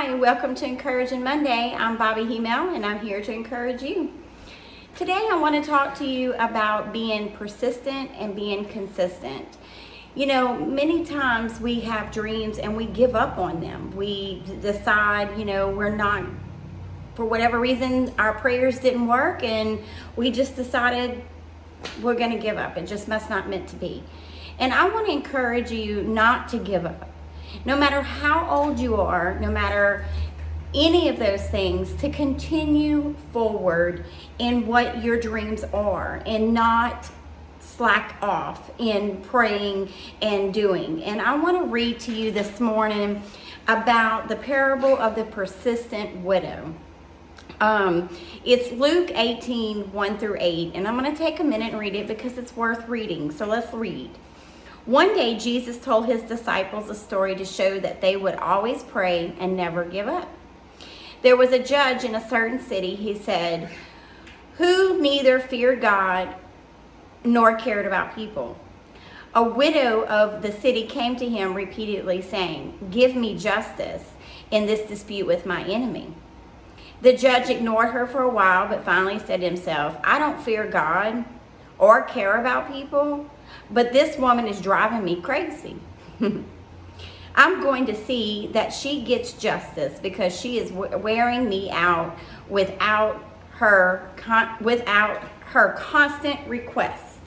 Hi, welcome to Encouraging Monday. I'm Bobby Hemel and I'm here to encourage you. Today I want to talk to you about being persistent and being consistent. You know, many times we have dreams and we give up on them. We decide, you know, we're not, for whatever reason, our prayers didn't work and we just decided we're going to give up. It just must not meant to be. And I want to encourage you not to give up no matter how old you are, no matter any of those things, to continue forward in what your dreams are and not slack off in praying and doing. And I want to read to you this morning about the parable of the persistent widow. Um, it's Luke 18, 1 through 8, and I'm going to take a minute and read it because it's worth reading. So let's read. One day, Jesus told his disciples a story to show that they would always pray and never give up. There was a judge in a certain city, he said, who neither feared God nor cared about people. A widow of the city came to him repeatedly, saying, Give me justice in this dispute with my enemy. The judge ignored her for a while, but finally said to himself, I don't fear God or care about people but this woman is driving me crazy. I'm going to see that she gets justice because she is wearing me out without her without her constant request.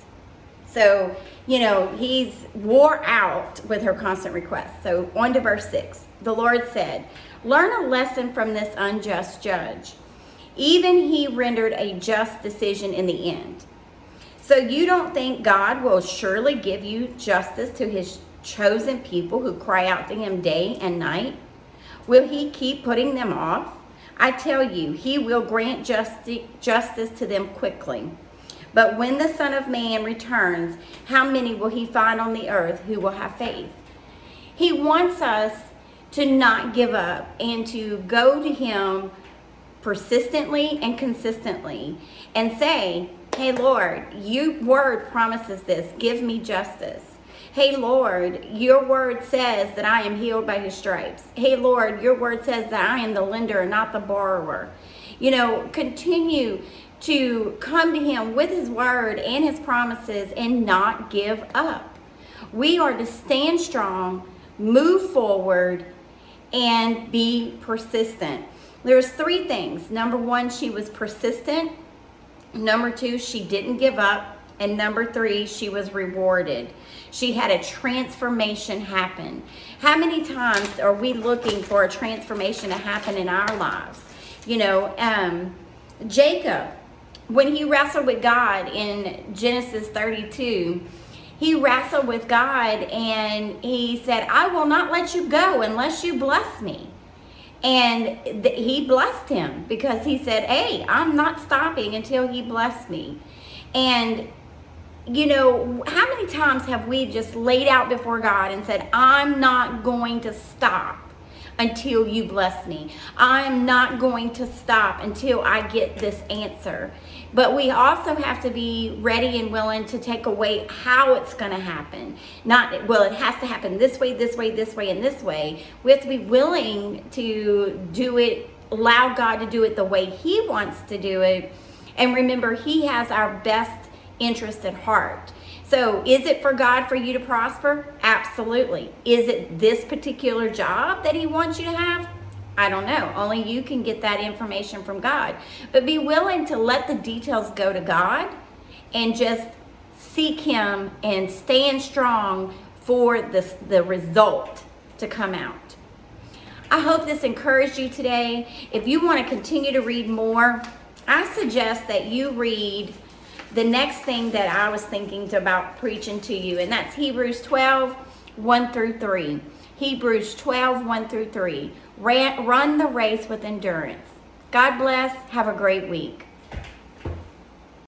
So, you know, he's wore out with her constant request. So, on to verse 6. The Lord said, Learn a lesson from this unjust judge. Even he rendered a just decision in the end. So you don't think God will surely give you justice to his chosen people who cry out to him day and night? Will he keep putting them off? I tell you, he will grant justi- justice to them quickly. But when the Son of Man returns, how many will he find on the earth who will have faith? He wants us to not give up and to go to him persistently and consistently and say, Hey, Lord, your word promises this. Give me justice. Hey, Lord, your word says that I am healed by his stripes. Hey, Lord, your word says that I am the lender and not the borrower. You know, continue to come to him with his word and his promises and not give up. We are to stand strong, move forward, and be persistent. There's three things. Number one, she was persistent. Number two, she didn't give up. And number three, she was rewarded. She had a transformation happen. How many times are we looking for a transformation to happen in our lives? You know, um, Jacob, when he wrestled with God in Genesis 32, he wrestled with God and he said, I will not let you go unless you bless me. And th- he blessed him because he said, Hey, I'm not stopping until he blessed me. And, you know, how many times have we just laid out before God and said, I'm not going to stop until you bless me. I'm not going to stop until I get this answer. But we also have to be ready and willing to take away how it's going to happen. Not, well, it has to happen this way, this way, this way, and this way. We have to be willing to do it, allow God to do it the way He wants to do it. And remember, He has our best interest at heart. So, is it for God for you to prosper? Absolutely. Is it this particular job that He wants you to have? I don't know. Only you can get that information from God. But be willing to let the details go to God and just seek Him and stand strong for the, the result to come out. I hope this encouraged you today. If you want to continue to read more, I suggest that you read the next thing that I was thinking about preaching to you, and that's Hebrews 12 1 through 3. Hebrews 12 1 through 3. Run the race with endurance. God bless. Have a great week.